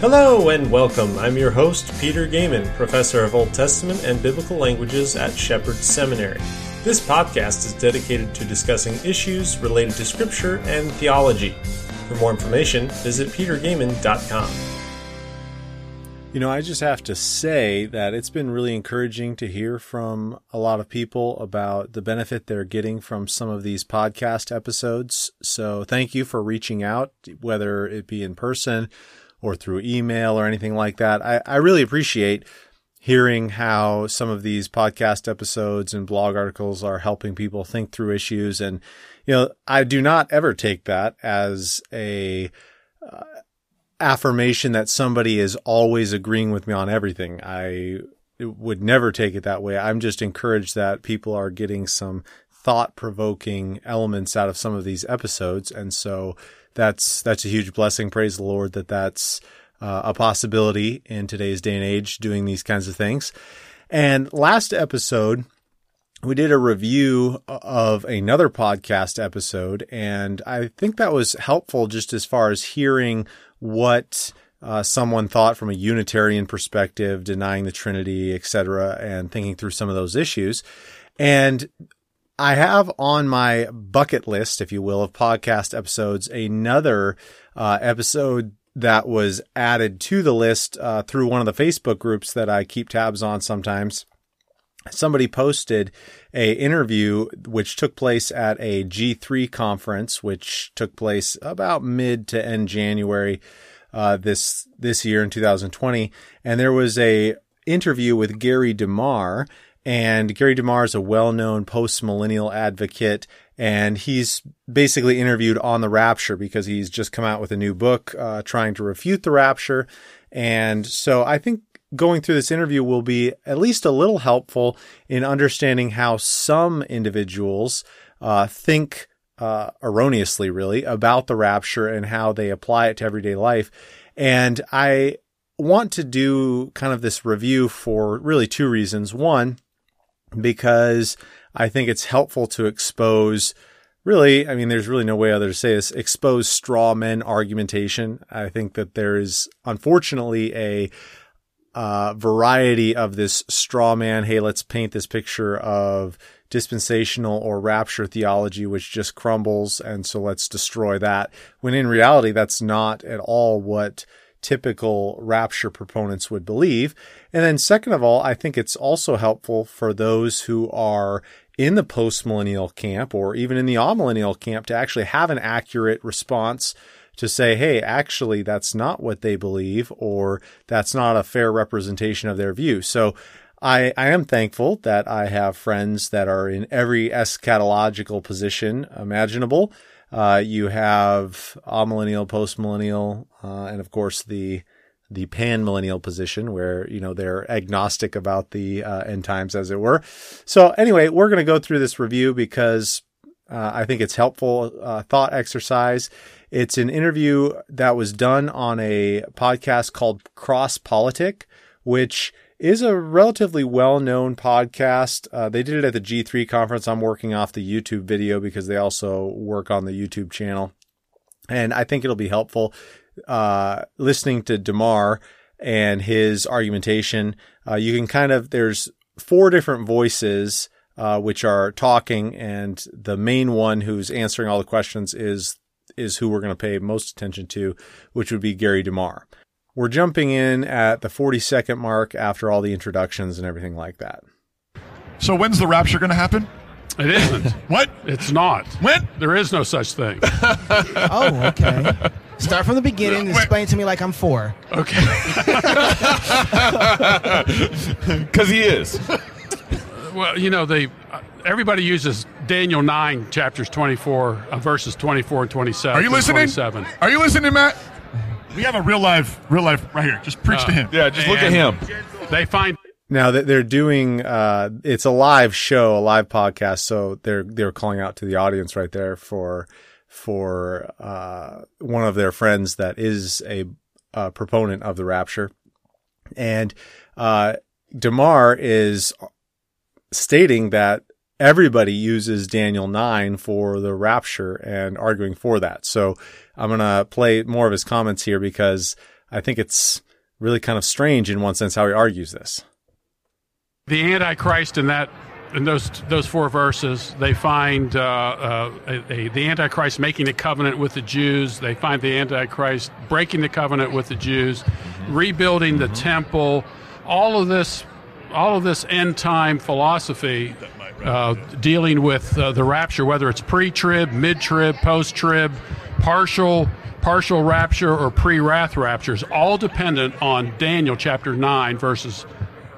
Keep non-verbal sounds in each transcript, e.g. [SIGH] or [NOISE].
Hello and welcome. I'm your host, Peter Goeman, professor of Old Testament and Biblical Languages at Shepherd Seminary. This podcast is dedicated to discussing issues related to Scripture and theology. For more information, visit petergoeman.com. You know, I just have to say that it's been really encouraging to hear from a lot of people about the benefit they're getting from some of these podcast episodes. So thank you for reaching out, whether it be in person or through email or anything like that. I, I really appreciate hearing how some of these podcast episodes and blog articles are helping people think through issues. And, you know, I do not ever take that as a, uh, affirmation that somebody is always agreeing with me on everything. I would never take it that way. I'm just encouraged that people are getting some thought provoking elements out of some of these episodes. And so that's, that's a huge blessing. Praise the Lord that that's uh, a possibility in today's day and age doing these kinds of things. And last episode, we did a review of another podcast episode, and I think that was helpful just as far as hearing what uh, someone thought from a Unitarian perspective, denying the Trinity, etc., and thinking through some of those issues. And I have on my bucket list, if you will, of podcast episodes, another uh, episode that was added to the list uh, through one of the Facebook groups that I keep tabs on sometimes somebody posted a interview which took place at a G3 conference, which took place about mid to end January uh, this this year in 2020, and there was a interview with Gary DeMar. And Gary DeMar is a well-known post-millennial advocate, and he's basically interviewed on the rapture because he's just come out with a new book uh, trying to refute the rapture. And so I think going through this interview will be at least a little helpful in understanding how some individuals uh, think uh, erroneously, really, about the rapture and how they apply it to everyday life. And I want to do kind of this review for really two reasons. One, because I think it's helpful to expose really, I mean, there's really no way other to say this, expose straw men argumentation. I think that there is unfortunately a uh, variety of this straw man. Hey, let's paint this picture of dispensational or rapture theology, which just crumbles. And so let's destroy that. When in reality, that's not at all what typical rapture proponents would believe. And then second of all, I think it's also helpful for those who are in the postmillennial camp or even in the amillennial camp to actually have an accurate response to say, hey, actually, that's not what they believe, or that's not a fair representation of their view. So I, I am thankful that I have friends that are in every eschatological position imaginable. Uh, you have amillennial, postmillennial, uh, and of course the the pan millennial position where you know they're agnostic about the uh, end times, as it were. So anyway, we're going to go through this review because uh, I think it's helpful uh, thought exercise. It's an interview that was done on a podcast called Cross Politic, which is a relatively well known podcast. Uh, they did it at the G3 conference. I'm working off the YouTube video because they also work on the YouTube channel. And I think it'll be helpful uh, listening to DeMar and his argumentation. Uh, you can kind of, there's four different voices. Uh, which are talking, and the main one who's answering all the questions is is who we're going to pay most attention to, which would be Gary DeMar. We're jumping in at the 40 second mark after all the introductions and everything like that. So when's the rapture going to happen? It isn't. what? It's not. When? There is no such thing. [LAUGHS] oh, okay. Start from the beginning and explain to me like I'm four. Okay. [LAUGHS] Because he is. well, you know, they uh, everybody uses Daniel 9, chapters 24, uh, verses 24 and 27. Are you listening? 27. Are you listening, Matt? We have a real life, real life right here. Just preach Uh, to him. Yeah, just look at him. They find Now that they're doing, uh, it's a live show, a live podcast, so they're they're calling out to the audience right there for for uh, one of their friends that is a, a proponent of the rapture, and uh, Demar is stating that everybody uses Daniel 9 for the rapture and arguing for that. So I'm going to play more of his comments here because I think it's really kind of strange in one sense how he argues this. The Antichrist in that in those those four verses, they find uh, uh, a, a, the Antichrist making a covenant with the Jews. They find the Antichrist breaking the covenant with the Jews, rebuilding the mm-hmm. temple. All of this, all of this end time philosophy, uh, dealing with uh, the rapture, whether it's pre-trib, mid-trib, post-trib, partial partial rapture or pre-wrath raptures, all dependent on Daniel chapter nine verses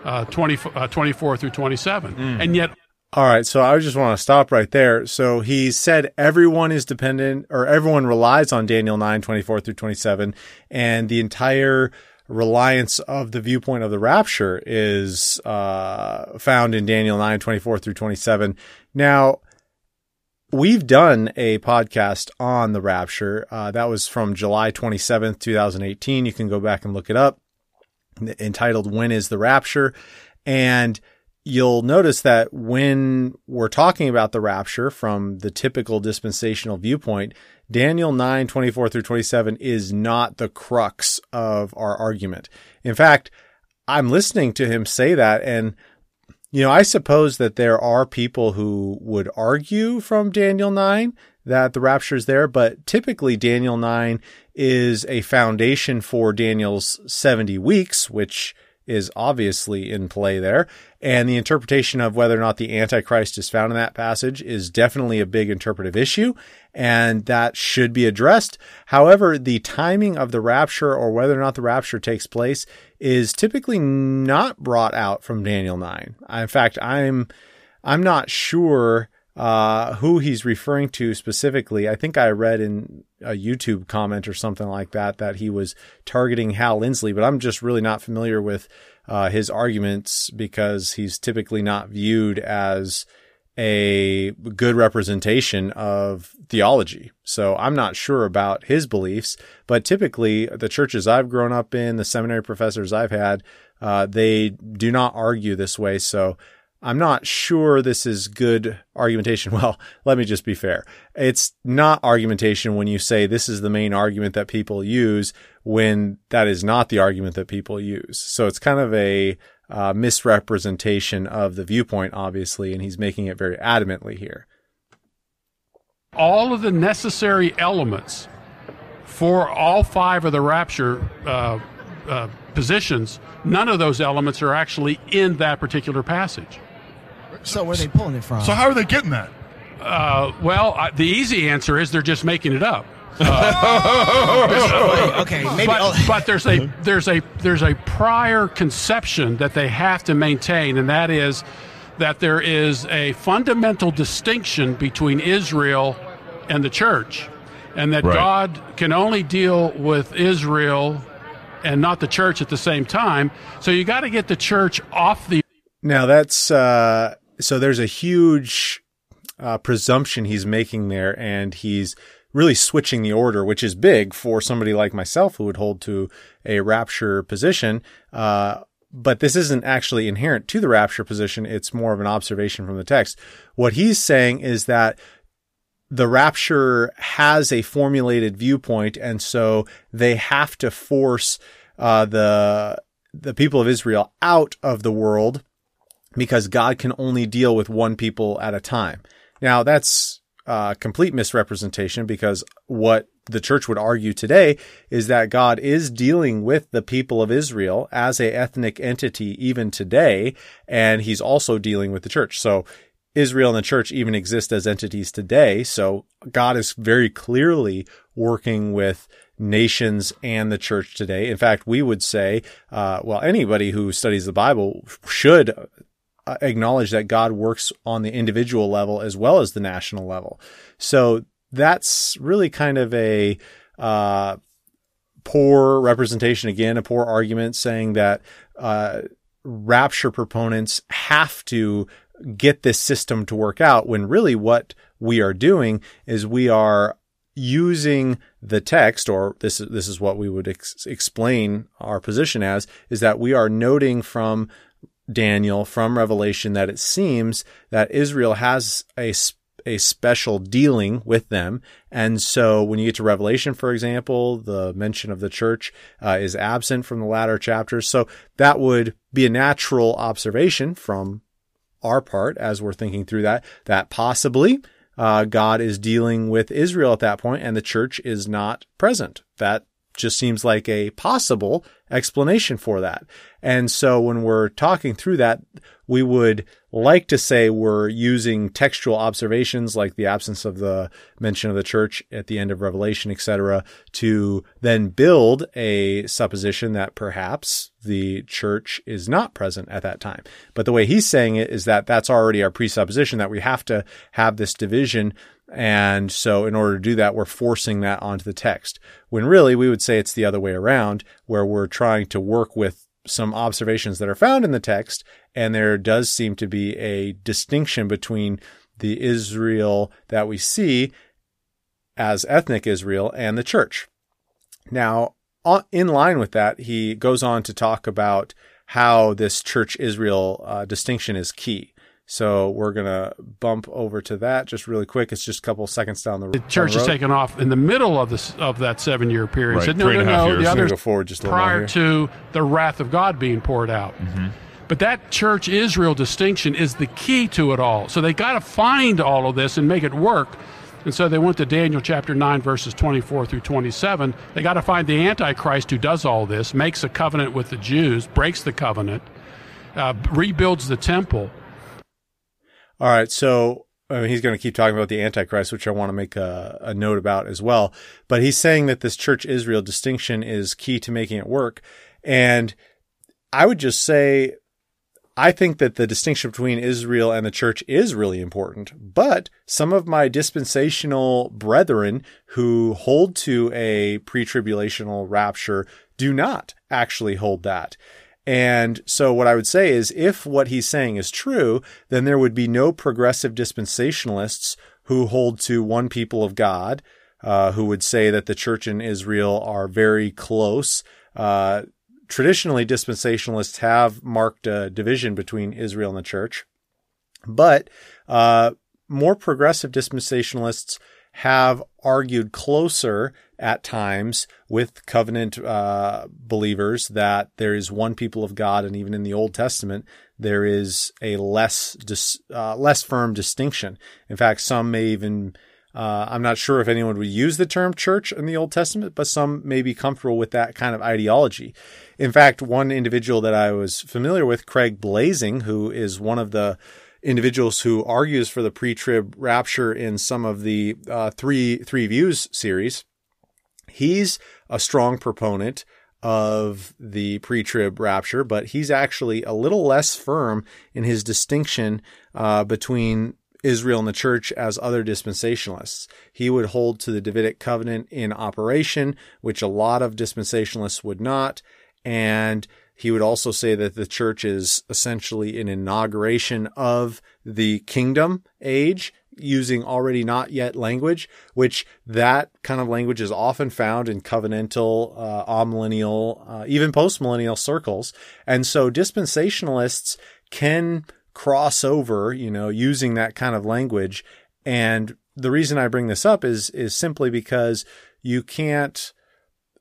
uh, 20, uh, 24 through 27. Mm. And yet, all right, so I just want to stop right there. So he said everyone is dependent or everyone relies on Daniel 9, 24 through 27, and the entire reliance of the viewpoint of the rapture is uh, found in Daniel 9, 24 through 27. Now, we've done a podcast on the rapture. Uh, that was from July 27th, 2018. You can go back and look it up entitled When is the Rapture? And you'll notice that when we're talking about the rapture from the typical dispensational viewpoint, Daniel 9, 24 through 27 is not the crux of our argument. In fact, I'm listening to him say that and you know, I suppose that there are people who would argue from Daniel 9 that the rapture is there, but typically Daniel 9 is a foundation for Daniel's 70 weeks, which is obviously in play there. And the interpretation of whether or not the Antichrist is found in that passage is definitely a big interpretive issue, and that should be addressed. However, the timing of the rapture or whether or not the rapture takes place is typically not brought out from Daniel 9. In fact, I'm I'm not sure uh, who he's referring to specifically. I think I read in a YouTube comment or something like that that he was targeting Hal Lindsey, but I'm just really not familiar with uh, his arguments because he's typically not viewed as a good representation of theology. So I'm not sure about his beliefs, but typically the churches I've grown up in, the seminary professors I've had, uh, they do not argue this way. So I'm not sure this is good argumentation. [LAUGHS] Well, let me just be fair. It's not argumentation when you say this is the main argument that people use when that is not the argument that people use. So it's kind of a uh, misrepresentation of the viewpoint, obviously, and he's making it very adamantly here. All of the necessary elements for all five of the rapture uh, uh, positions, none of those elements are actually in that particular passage. So where are they pulling it from? So how are they getting that? Uh, well, uh, the easy answer is they're just making it up. Uh, [LAUGHS] okay, maybe. But, but, there's a there's a there's a prior conception that they have to maintain, and that is that there is a fundamental distinction between Israel and the church, and that right. God can only deal with Israel and not the church at the same time. So you got to get the church off the. Now that's uh, so. There's a huge uh, presumption he's making there, and he's really switching the order, which is big for somebody like myself who would hold to a rapture position. Uh, but this isn't actually inherent to the rapture position. It's more of an observation from the text. What he's saying is that the rapture has a formulated viewpoint, and so they have to force uh, the the people of Israel out of the world because God can only deal with one people at a time. Now that's uh, complete misrepresentation because what the church would argue today is that God is dealing with the people of Israel as a ethnic entity even today, and he's also dealing with the church. So Israel and the church even exist as entities today. So God is very clearly working with nations and the church today. In fact, we would say, uh, well, anybody who studies the Bible should acknowledge that God works on the individual level as well as the national level. So that's really kind of a uh, poor representation. Again, a poor argument saying that uh, rapture proponents have to get this system to work out when really what we are doing is we are using the text or this is this is what we would ex- explain our position as is that we are noting from Daniel from Revelation that it seems that Israel has a a special dealing with them. And so when you get to Revelation, for example, the mention of the church uh, is absent from the latter chapters. So that would be a natural observation from our part as we're thinking through that, that possibly uh, God is dealing with Israel at that point and the church is not present. That just seems like a possible explanation for that. And so when we're talking through that, we would like to say we're using textual observations like the absence of the mention of the church at the end of Revelation, etc., to then build a supposition that perhaps the church is not present at that time. But the way he's saying it is that that's already our presupposition that we have to have this division and so in order to do that, we're forcing that onto the text. When really we would say it's the other way around, where we're trying to work with some observations that are found in the text. And there does seem to be a distinction between the Israel that we see as ethnic Israel and the church. Now, in line with that, he goes on to talk about how this church Israel uh, distinction is key. So we're going to bump over to that just really quick. It's just a couple seconds down the road. The church is taken off in the middle of this of that seven year period. Right, Said, no, three no, and no. years. The I'm gonna others go forward just a prior to the wrath of God being poured out. Mm-hmm. But that church Israel distinction is the key to it all. So they got to find all of this and make it work. And so they went to Daniel chapter 9, verses 24 through 27. They got to find the Antichrist who does all this, makes a covenant with the Jews, breaks the covenant, uh, rebuilds the temple. All right. So I mean, he's going to keep talking about the Antichrist, which I want to make a, a, note about as well. But he's saying that this church Israel distinction is key to making it work. And I would just say, I think that the distinction between Israel and the church is really important. But some of my dispensational brethren who hold to a pre tribulational rapture do not actually hold that. And so what I would say is if what he's saying is true, then there would be no progressive dispensationalists who hold to one people of God, uh, who would say that the church and Israel are very close. Uh, traditionally, dispensationalists have marked a division between Israel and the church, but uh, more progressive dispensationalists have argued closer at times with covenant uh, believers that there is one people of God, and even in the Old Testament, there is a less dis, uh, less firm distinction. In fact, some may even uh, I'm not sure if anyone would use the term church in the Old Testament, but some may be comfortable with that kind of ideology. In fact, one individual that I was familiar with, Craig Blaising, who is one of the individuals who argues for the pre-trib rapture in some of the uh, three three views series. He's a strong proponent of the pre-trib rapture, but he's actually a little less firm in his distinction uh, between Israel and the church as other dispensationalists. He would hold to the Davidic covenant in operation, which a lot of dispensationalists would not, and he would also say that the church is essentially an inauguration of the kingdom age using already not yet language, which that kind of language is often found in covenantal, uh, amillennial, uh, even postmillennial circles. And so dispensationalists can cross over, you know, using that kind of language. And the reason I bring this up is, is simply because you can't,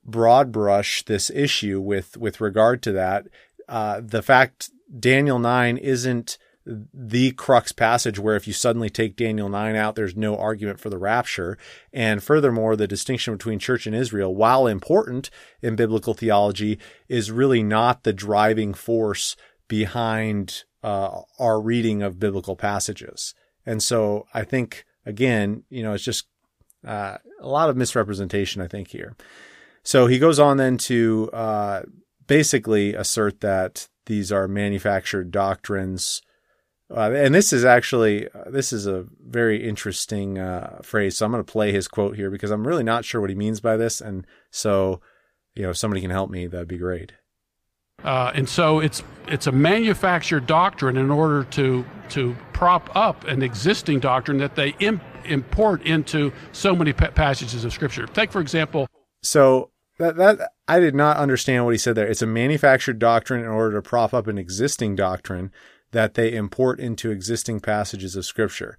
broad brush this issue with with regard to that. Uh, the fact Daniel nine isn't the crux passage where if you suddenly take Daniel 9 out, there's no argument for the rapture. And furthermore, the distinction between church and Israel, while important in biblical theology, is really not the driving force behind uh, our reading of biblical passages. And so I think, again, you know, it's just uh, a lot of misrepresentation, I think, here. So he goes on then to uh, basically assert that these are manufactured doctrines. Uh, and this is actually uh, this is a very interesting uh, phrase. So I'm going to play his quote here because I'm really not sure what he means by this. And so, you know, if somebody can help me, that'd be great. Uh, and so it's it's a manufactured doctrine in order to to prop up an existing doctrine that they imp- import into so many pa- passages of Scripture. Take for example. So that that I did not understand what he said there. It's a manufactured doctrine in order to prop up an existing doctrine that they import into existing passages of scripture.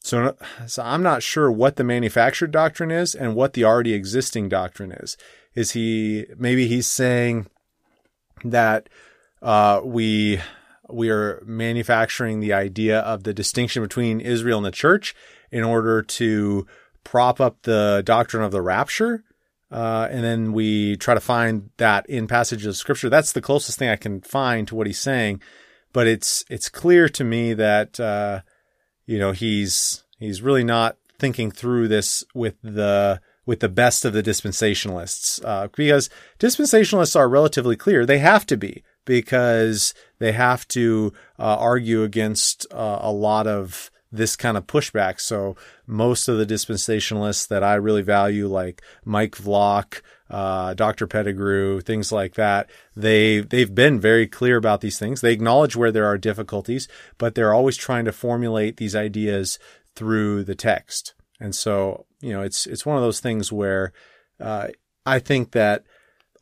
So, so I'm not sure what the manufactured doctrine is and what the already existing doctrine is. Is he maybe he's saying that uh, we we are manufacturing the idea of the distinction between Israel and the church in order to prop up the doctrine of the rapture. Uh, and then we try to find that in passages of scripture. That's the closest thing I can find to what he's saying. But it's, it's clear to me that, uh, you know, he's, he's really not thinking through this with the, with the best of the dispensationalists, uh, because dispensationalists are relatively clear. They have to be because they have to uh, argue against uh, a lot of this kind of pushback. So most of the dispensationalists that I really value, like Mike Vlach, uh, Dr. Pettegrew, things like that, they they've been very clear about these things. They acknowledge where there are difficulties, but they're always trying to formulate these ideas through the text. And so, you know, it's it's one of those things where uh, I think that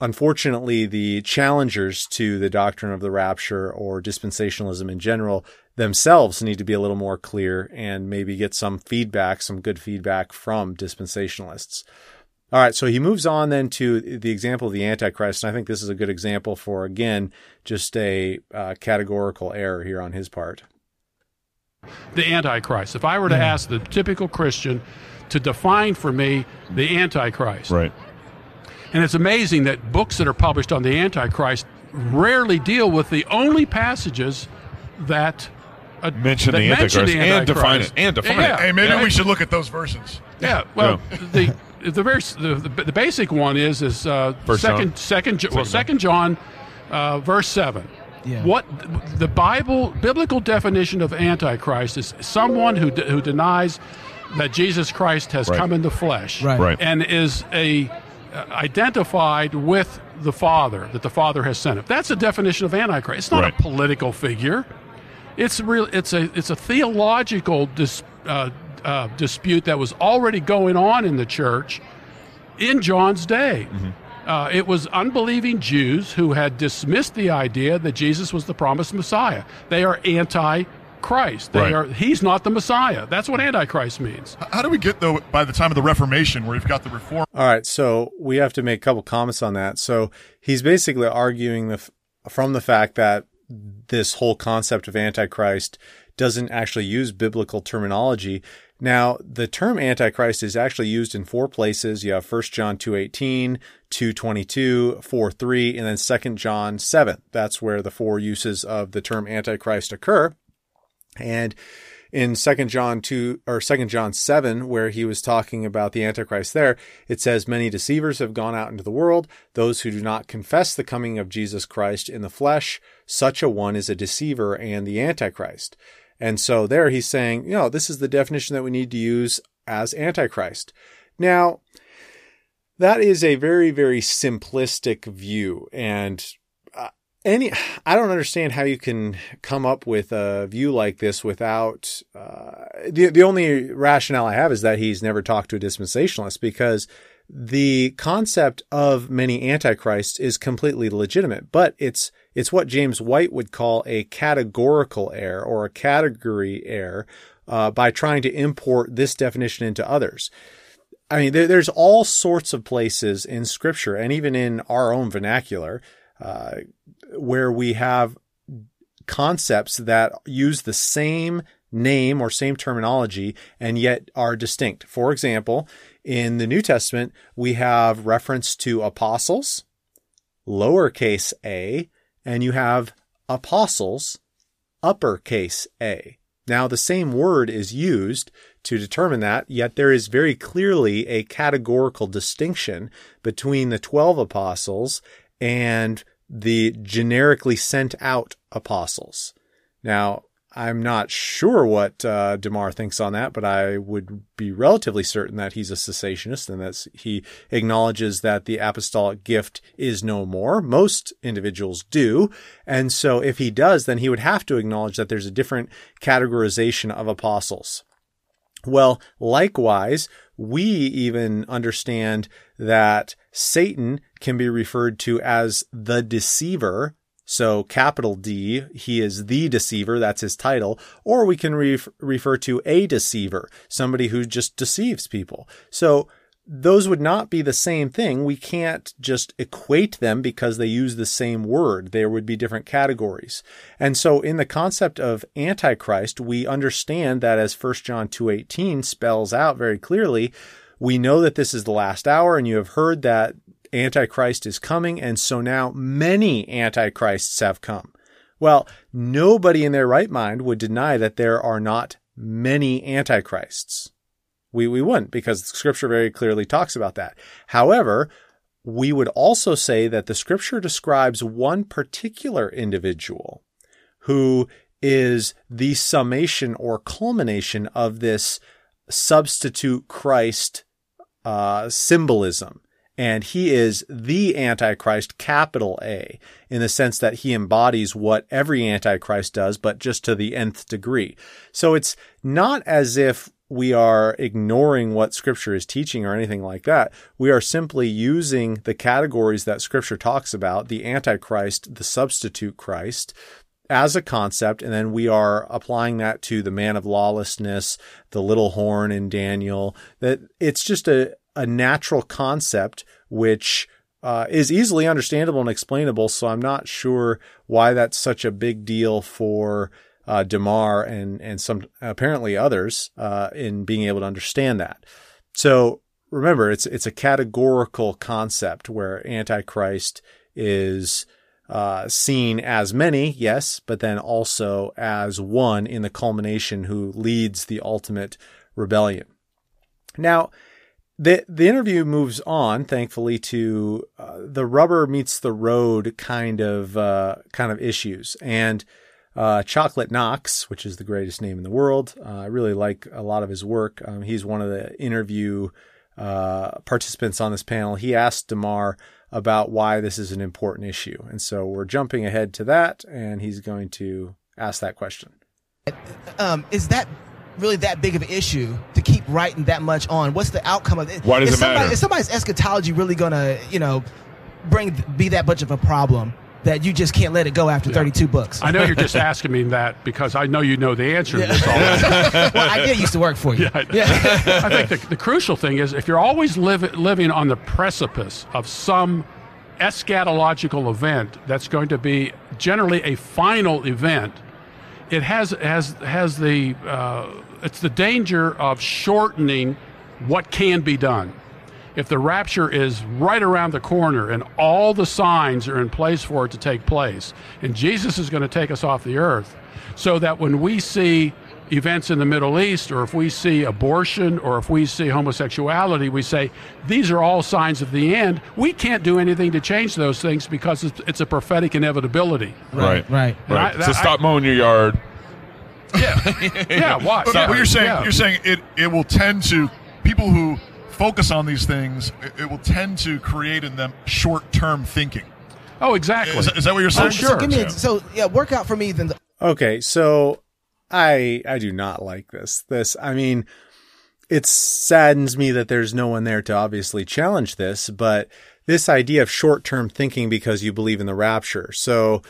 unfortunately the challengers to the doctrine of the rapture or dispensationalism in general themselves need to be a little more clear and maybe get some feedback, some good feedback from dispensationalists. All right, so he moves on then to the example of the Antichrist, and I think this is a good example for, again, just a uh, categorical error here on his part. The Antichrist. If I were to ask the typical Christian to define for me the Antichrist, Right. and it's amazing that books that are published on the Antichrist rarely deal with the only passages that uh, Mention the mention Antichrist and define it. And define Yeah. it. Hey, maybe Yeah. we should look at those verses. Yeah, well, the the very the, the, the basic one is is uh, First second John? second well Second second John, uh, verse seven. Yeah. What the Bible biblical definition of antichrist is someone who de- who denies that Jesus Christ has Right. come in the flesh, Right. Right. and is a uh, identified with the Father that the Father has sent him. That's a definition of antichrist. It's not Right. a political figure. It's real. It's a it's a theological dis, uh, uh, dispute that was already going on in the church in John's day. Uh, it was unbelieving Jews who had dismissed the idea that Jesus was the promised Messiah. They are anti-Christ. They Right. are. He's not the Messiah. That's what antichrist means. How do we get though by the time of the Reformation, where you've got the Reform? All right, so we have to make a couple comments on that. So he's basically arguing the, f- from the fact that this whole concept of antichrist doesn't actually use biblical terminology. Now, the term antichrist is actually used in four places. You have 1 John 2:18, 2:22, 4:3, and then 2 John 7. That's where the four uses of the term antichrist occur. And in Second John 2 or Second John 7 where he was talking about the antichrist there it says many deceivers have gone out into the world those who do not confess the coming of Jesus Christ in the flesh such a one is a deceiver and the antichrist and so there he's saying you know this is the definition that we need to use as antichrist. Now that is a very very simplistic view. And any i don't understand how you can come up with a view like this without uh, the, the only rationale i have is that he's never talked to a dispensationalist because the concept of many antichrists is completely legitimate but it's it's what james white would call a categorical error or a category error uh, by trying to import this definition into others I mean, there, there's all sorts of places in scripture and even in our own vernacular uh, where we have concepts that use the same name or same terminology and yet are distinct. For example, in the New Testament, we have reference to apostles, lowercase a, and you have apostles, uppercase a. Now, the same word is used to determine that, yet there is very clearly a categorical distinction between the 12 apostles and the generically sent out apostles. Now, I'm not sure what uh, DeMar thinks on that, but I would be relatively certain that he's a cessationist and that he acknowledges that the apostolic gift is no more. Most individuals do. And so if he does, then he would have to acknowledge that there's a different categorization of apostles. Well, likewise, we even understand that Satan can be referred to as the deceiver So capital D, he is the deceiver. That's his title. Or we can re- refer to a deceiver, somebody who just deceives people. So those would not be the same thing. We can't just equate them because they use the same word. There would be different categories. And so in the concept of antichrist, we understand that as 1 John 2:18 spells out very clearly, we know that this is the last hour and you have heard that Antichrist is coming, and so now many Antichrists have come. Well, nobody in their right mind would deny that there are not many Antichrists. We, we wouldn't because the scripture very clearly talks about that. However, we would also say that the scripture describes one particular individual who is the summation or culmination of this substitute Christ uh, symbolism. And he is the Antichrist, capital A, in the sense that he embodies what every Antichrist does, but just to the nth degree. So it's not as if we are ignoring what scripture is teaching or anything like that. We are simply using the categories that scripture talks about, the Antichrist, the substitute Christ, as a concept, and then we are applying that to the man of lawlessness, the little horn in Daniel, that it's just a, a natural concept which uh, is easily understandable and explainable. So I'm not sure why that's such a big deal for uh, DeMar and and some apparently others uh, in being able to understand that. So remember, it's it's a categorical concept where Antichrist is uh, seen as many, yes, but then also as one in the culmination who leads the ultimate rebellion. Now, the the interview moves on, thankfully, to uh, the rubber meets the road kind of uh, kind of issues, and uh, Chocolate Knox, which is the greatest name in the world. Uh, I really like a lot of his work. Um, he's one of the interview uh, participants on this panel. He asked Demar about why this is an important issue, and so we're jumping ahead to that, and he's going to ask that question. Um, is that really that big of an issue to keep writing that much on? What's the outcome of it? Why does is it somebody, matter? Is somebody's eschatology really gonna, you know, bring be that much of a problem that you just can't let it go after 32 books? I know you're just [LAUGHS] asking me that because I know you know the answer to this already. [LAUGHS] well, I did used to work for you. Yeah, I, I think the, the crucial thing is if you're always live, living on the precipice of some eschatological event that's going to be generally a final event, it has has has the uh, it's the danger of shortening what can be done. If the rapture is right around the corner and all the signs are in place for it to take place, and Jesus is going to take us off the earth, so that when we see events in the Middle East, or if we see abortion, or if we see homosexuality, we say these are all signs of the end. We can't do anything to change those things because it's, it's a prophetic inevitability. Right. Right. Right. And I- so stop mowing your yard. [LAUGHS] Yeah, why? But, yeah, but you're saying yeah. you're saying it it will tend to people who focus on these things. It, it will tend to create in them short term thinking. Oh, exactly. Is, is that what you're oh, saying? sure. So give me Yeah. a, so yeah, work out for me then. The, Okay, so I I do not like this. This I mean, it saddens me that there's no one there to obviously challenge this, but this idea of short-term thinking because you believe in the rapture. So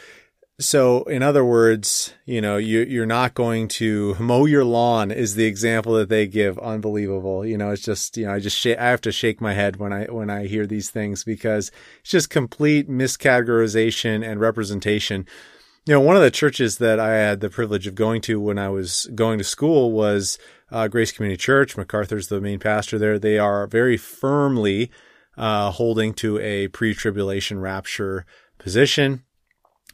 so in other words, you know, you you're not going to mow your lawn is the example that they give. Unbelievable. You know, it's just, you know, I just sh- I have to shake my head when I when I hear these things because it's just complete miscategorization and representation. You know, one of the churches that I had the privilege of going to when I was going to school was uh, Grace Community Church. MacArthur's the main pastor there. They are very firmly uh, holding to a pre-tribulation rapture position.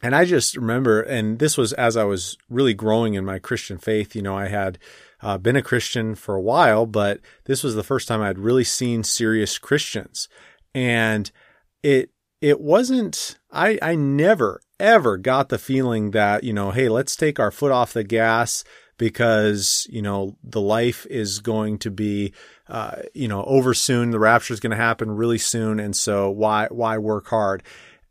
And I just remember, and this was as I was really growing in my Christian faith. You know, I had uh, been a Christian for a while, but this was the first time I'd really seen serious Christians, and it it wasn't. I I never ever got the feeling that you know, hey, let's take our foot off the gas because you know the life is going to be uh, you know over soon. The rapture is going to happen really soon, and so why why work hard?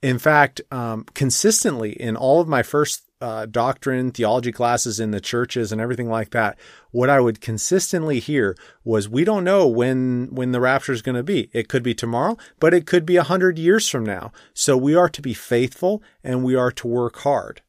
In fact, um, consistently in all of my first uh, doctrine, theology classes in the churches and everything like that, what I would consistently hear was, we don't know when, when the rapture is going to be. It could be tomorrow, but it could be a hundred years from now. So we are to be faithful and we are to work hard.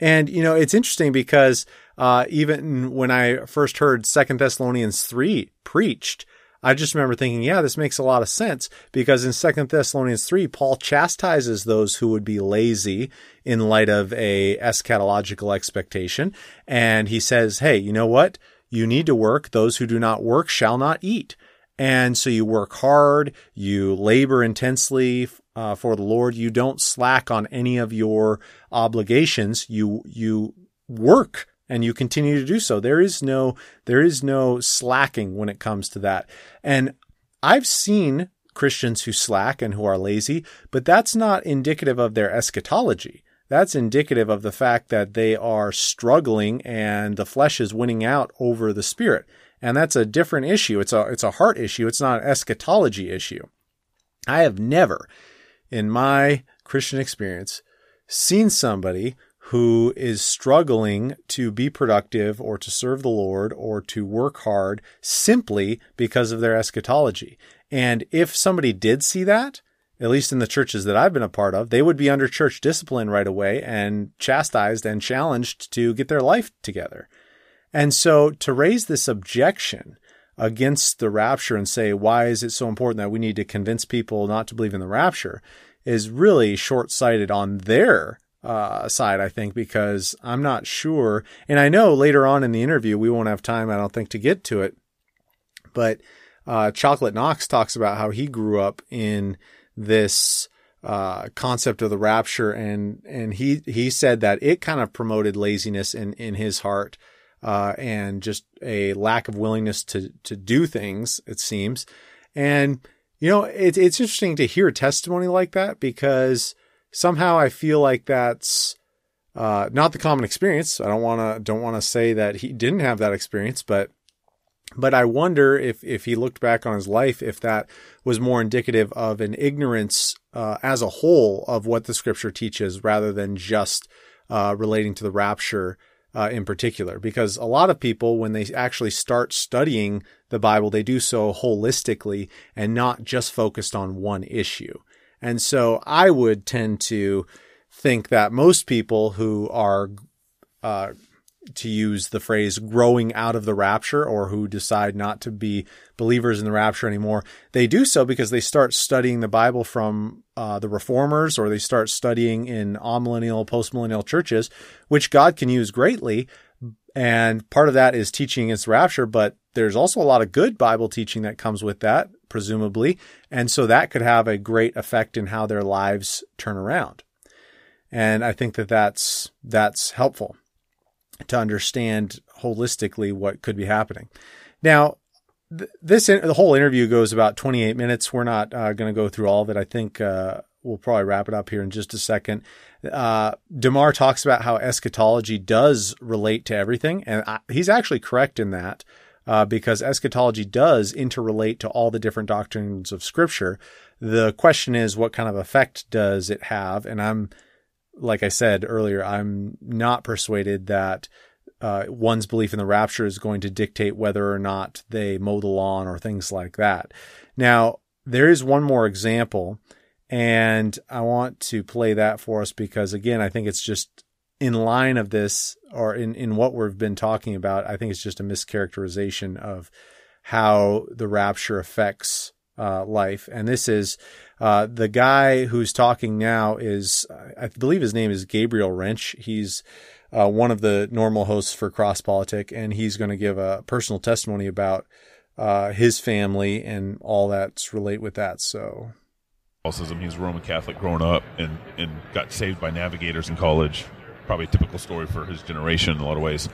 And, you know, it's interesting because, uh, even when I first heard Second Thessalonians 3 preached, I just remember thinking, yeah, this makes a lot of sense because in Second Thessalonians 3, Paul chastises those who would be lazy in light of a eschatological expectation. And he says, hey, you know what? You need to work. Those who do not work shall not eat. And so you work hard, you labor intensely uh, for the Lord. You don't slack on any of your obligations. You, you work and you continue to do so. There is no there is no slacking when it comes to that. And I've seen Christians who slack and who are lazy, but that's not indicative of their eschatology. That's indicative of the fact that they are struggling and the flesh is winning out over the spirit. And that's a different issue. It's a it's a heart issue. It's not an eschatology issue. I have never in my Christian experience seen somebody who is struggling to be productive or to serve the Lord or to work hard simply because of their eschatology. And if somebody did see that, at least in the churches that I've been a part of, they would be under church discipline right away and chastised and challenged to get their life together. And so to raise this objection against the rapture and say, why is it so important that we need to convince people not to believe in the rapture is really short sighted on their uh, side, I think, because I'm not sure. And I know later on in the interview, we won't have time, I don't think, to get to it. But uh, Chocolate Knox talks about how he grew up in this uh, concept of the rapture, and and he he said that it kind of promoted laziness in in his heart. Uh, and just a lack of willingness to to do things, it seems. And you know, it's it's interesting to hear testimony like that because somehow I feel like that's uh, not the common experience. I don't want to don't want to say that he didn't have that experience, but but I wonder if if he looked back on his life, if that was more indicative of an ignorance uh, as a whole of what the Scripture teaches, rather than just uh, relating to the rapture. Uh, in particular, because a lot of people, when they actually start studying the Bible, they do so holistically and not just focused on one issue. And so I would tend to think that most people who are, uh, to use the phrase growing out of the rapture or who decide not to be believers in the rapture anymore, they do so because they start studying the Bible from uh, the reformers or they start studying in amillennial, postmillennial churches, which God can use greatly. And part of that is teaching its rapture, but there's also a lot of good Bible teaching that comes with that presumably. And so that could have a great effect in how their lives turn around. And I think that that's, that's helpful to understand holistically what could be happening. Now, this, the whole interview goes about 28 minutes. We're not uh, going to go through all of it. I think, uh, we'll probably wrap it up here in just a second. Uh, DeMar talks about how eschatology does relate to everything, and I, he's actually correct in that uh, because eschatology does interrelate to all the different doctrines of Scripture. The question is, what kind of effect does it have? And I'm, like I said earlier, I'm not persuaded that uh, one's belief in the rapture is going to dictate whether or not they mow the lawn or things like that. Now, there is one more example, and I want to play that for us because, again, I think it's just in line of this or in, in what we've been talking about, I think it's just a mischaracterization of how the rapture affects uh, life. And this is uh, the guy who's talking now is, I believe his name is Gabriel Rench. He's uh, one of the normal hosts for Cross Politic, and he's going to give a personal testimony about uh, his family and all that's relate with that. So. he He's Roman Catholic growing up and, and got saved by navigators in college probably a typical story for his generation in a lot of ways.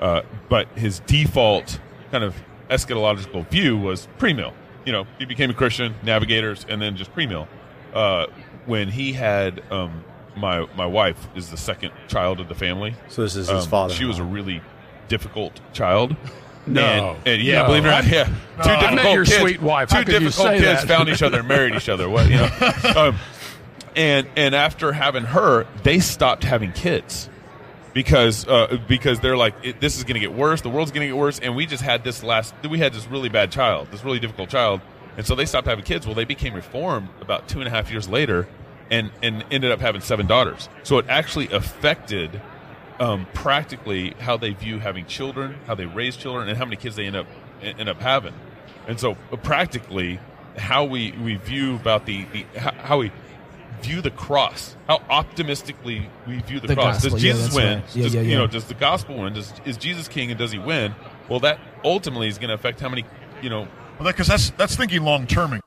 Uh, but his default kind of eschatological view was pre-mill. You know, he became a Christian, navigators, and then just pre-mill. Uh, when he had um, my my wife is the second child of the family. So this is his um, father. She was a really difficult child. No, and, and yeah, no. believe it or not, yeah, no, two difficult kids. Sweet wife. Two difficult kids that? found each other and married each other. What you know? [LAUGHS] um, and and after having her, they stopped having kids because uh, because they're like this is going to get worse, the world's going to get worse, and we just had this last we had this really bad child, this really difficult child, and so they stopped having kids. Well, they became reformed about two and a half years later, and and ended up having seven daughters. So it actually affected um, practically how they view having children, how they raise children, and how many kids they end up end up having. And so uh, practically, how we, we view about the, the how we view the cross, how optimistically we view the, The cross. gospel, does Jesus that's win? right. Yeah, does, yeah, You know, does the gospel win? Does is Jesus king and does he win? Well, that ultimately is going to affect how many you know Well, because that's that's thinking long term.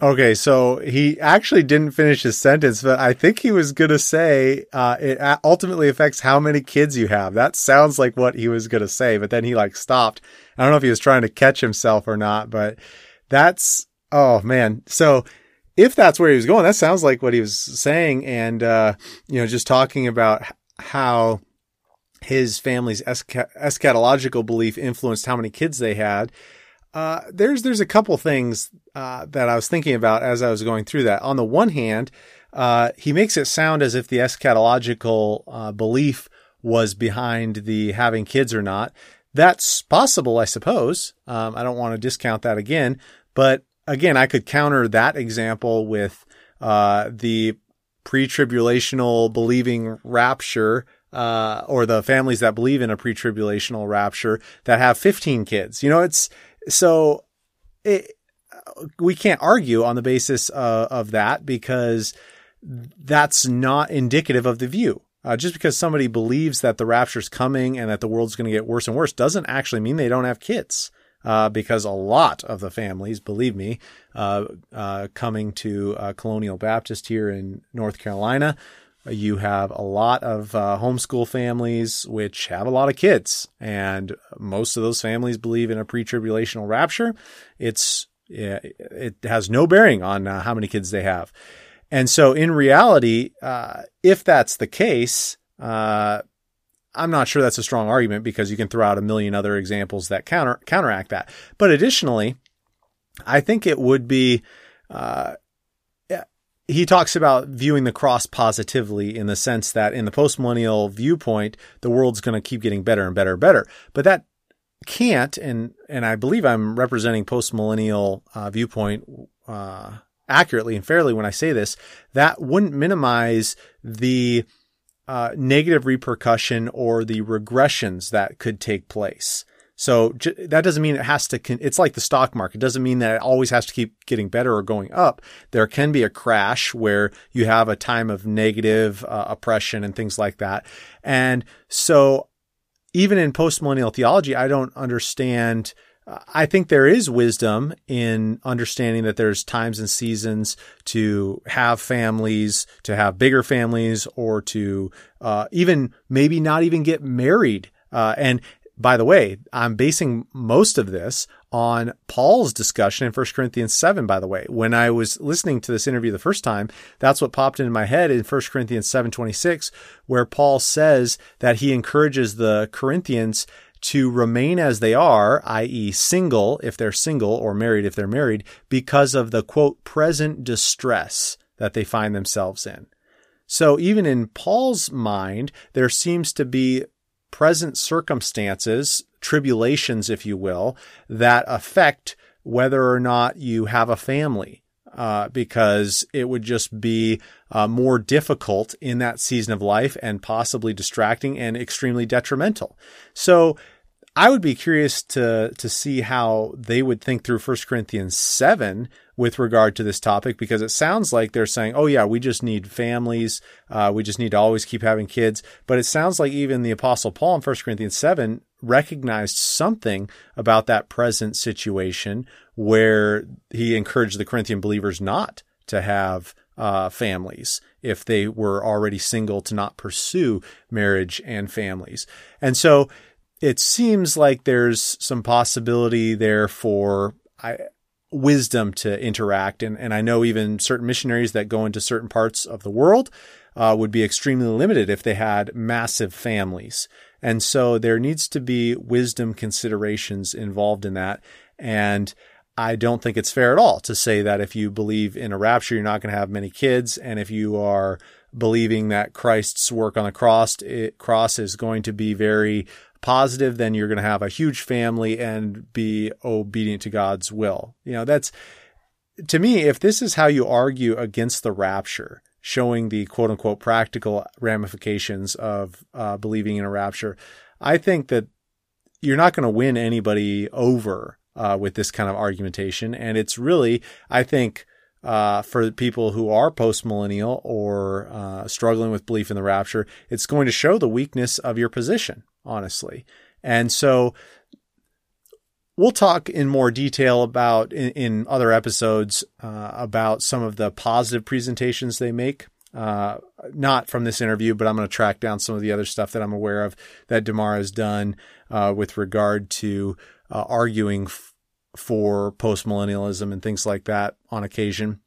Okay, so he actually didn't finish his sentence, but I think he was going to say uh, it ultimately affects how many kids you have. That sounds like what he was going to say, but then he like stopped. I don't know if he was trying to catch himself or not, but that's oh man. So if that's where he was going, that sounds like what he was saying, and uh, you know, just talking about how his family's escha- eschatological belief influenced how many kids they had. Uh, there's there's a couple things uh, that I was thinking about as I was going through that. On the one hand, uh, he makes it sound as if the eschatological uh, belief was behind the having kids or not. That's possible, I suppose. Um, I don't want to discount that again, but again, I could counter that example with uh, the pre-tribulational believing rapture uh, or the families that believe in a pre-tribulational rapture that have 15 kids. You know, it's so it, we can't argue on the basis uh, of that because that's not indicative of the view. Uh, just because somebody believes that the rapture's coming and that the world's going to get worse and worse doesn't actually mean they don't have kids. Uh, because a lot of the families, believe me, uh, uh, coming to uh, Colonial Baptist here in North Carolina, you have a lot of uh, homeschool families which have a lot of kids, and most of those families believe in a pre-tribulational rapture. It's it has no bearing on uh, how many kids they have, and so in reality, if that's the case, I'm not sure that's a strong argument because you can throw out a million other examples that counter counteract that. But additionally, I think it would be. Uh, he talks about viewing the cross positively in the sense that in the postmillennial viewpoint, the world's going to keep getting better and better and better. But that can't, and and I believe I'm representing postmillennial uh, viewpoint uh, accurately and fairly when I say this. That wouldn't minimize the uh, negative repercussion or the regressions that could take place. So j- that doesn't mean it has to. Con- it's like the stock market. It doesn't mean that it always has to keep getting better or going up. There can be a crash where you have a time of negative uh, oppression and things like that. And so, even in postmillennial theology, I don't understand. I think there is wisdom in understanding that there's times and seasons to have families, to have bigger families, or to uh, even maybe not even get married. Uh, and by the way, I'm basing most of this on Paul's discussion in 1 Corinthians 7, by the way. When I was listening to this interview the first time, that's what popped into my head in 1 Corinthians 7:26, where Paul says that he encourages the Corinthians to remain as they are, i.e., single if they're single or married if they're married, because of the quote, present distress that they find themselves in. So even in Paul's mind, there seems to be present circumstances, tribulations, if you will, that affect whether or not you have a family. Uh, because it would just be uh, more difficult in that season of life and possibly distracting and extremely detrimental. So I would be curious to to see how they would think through 1 Corinthians 7 with regard to this topic because it sounds like they're saying, "Oh yeah, we just need families. Uh, we just need to always keep having kids." But it sounds like even the Apostle Paul in 1 Corinthians 7 recognized something about that present situation where he encouraged the Corinthian believers not to have uh, families if they were already single to not pursue marriage and families. And so it seems like there's some possibility there for I, wisdom to interact. And, and I know even certain missionaries that go into certain parts of the world uh, would be extremely limited if they had massive families. And so there needs to be wisdom considerations involved in that. And I don't think it's fair at all to say that if you believe in a rapture, you're not going to have many kids. And if you are believing that Christ's work on the cross it, cross is going to be very positive, then you're going to have a huge family and be obedient to God's will. You know, that's to me, if this is how you argue against the rapture, showing the quote unquote practical ramifications of uh, believing in a rapture, I think that you're not going to win anybody over uh, with this kind of argumentation. And it's really, I think, uh, for people who are post millennial or uh, struggling with belief in the rapture, it's going to show the weakness of your position, honestly. And so we'll talk in more detail about in, in other episodes uh, about some of the positive presentations they make. Uh, not from this interview, but I'm going to track down some of the other stuff that I'm aware of that DeMar has done uh, with regard to uh, arguing f- for postmillennialism and things like that on occasion.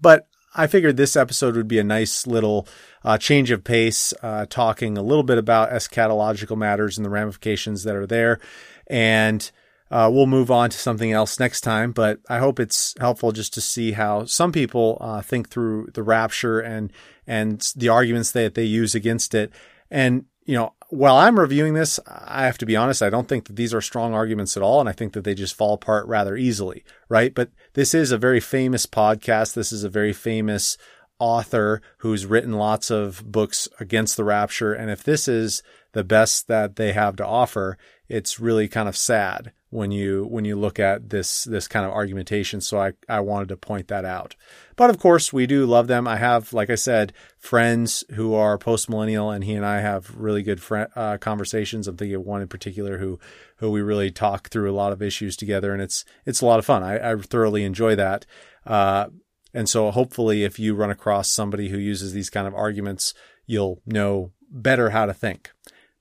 But I figured this episode would be a nice little uh, change of pace, uh, talking a little bit about eschatological matters and the ramifications that are there. And uh, we'll move on to something else next time, but I hope it's helpful just to see how some people uh, think through the rapture and and the arguments that they use against it. And you know, while I'm reviewing this, I have to be honest, I don't think that these are strong arguments at all. And I think that they just fall apart rather easily, right? But this is a very famous podcast. This is a very famous author who's written lots of books against the rapture. And if this is the best that they have to offer, it's really kind of sad when you when you look at this this kind of argumentation. So I I wanted to point that out. But of course, we do love them. I have, like I said, friends who are post millennial, and he and I have really good uh, conversations. I'm thinking of one in particular who who we really talk through a lot of issues together, and it's it's a lot of fun. I, I thoroughly enjoy that. Uh, and so hopefully, if you run across somebody who uses these kind of arguments, you'll know better how to think.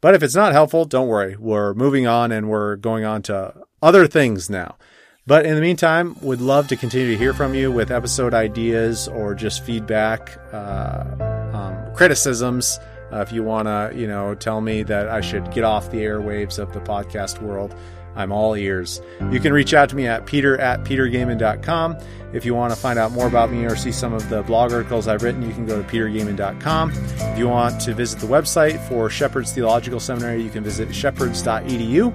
But if it's not helpful, don't worry. We're moving on and we're going on to other things now. But in the meantime, we'd love to continue to hear from you with episode ideas or just feedback, uh, um, criticisms. Uh, if you want to, you know, tell me that I should get off the airwaves of the podcast world, I'm all ears. You can reach out to me at peter at petergoeman.com. If you want to find out more about me or see some of the blog articles I've written, you can go to petergoeman.com. If you want to visit the website for Shepherd's Theological Seminary, you can visit shepherds.edu.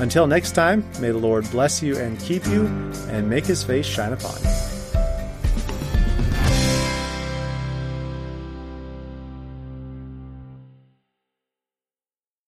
Until next time, may the Lord bless you and keep you and make his face shine upon you.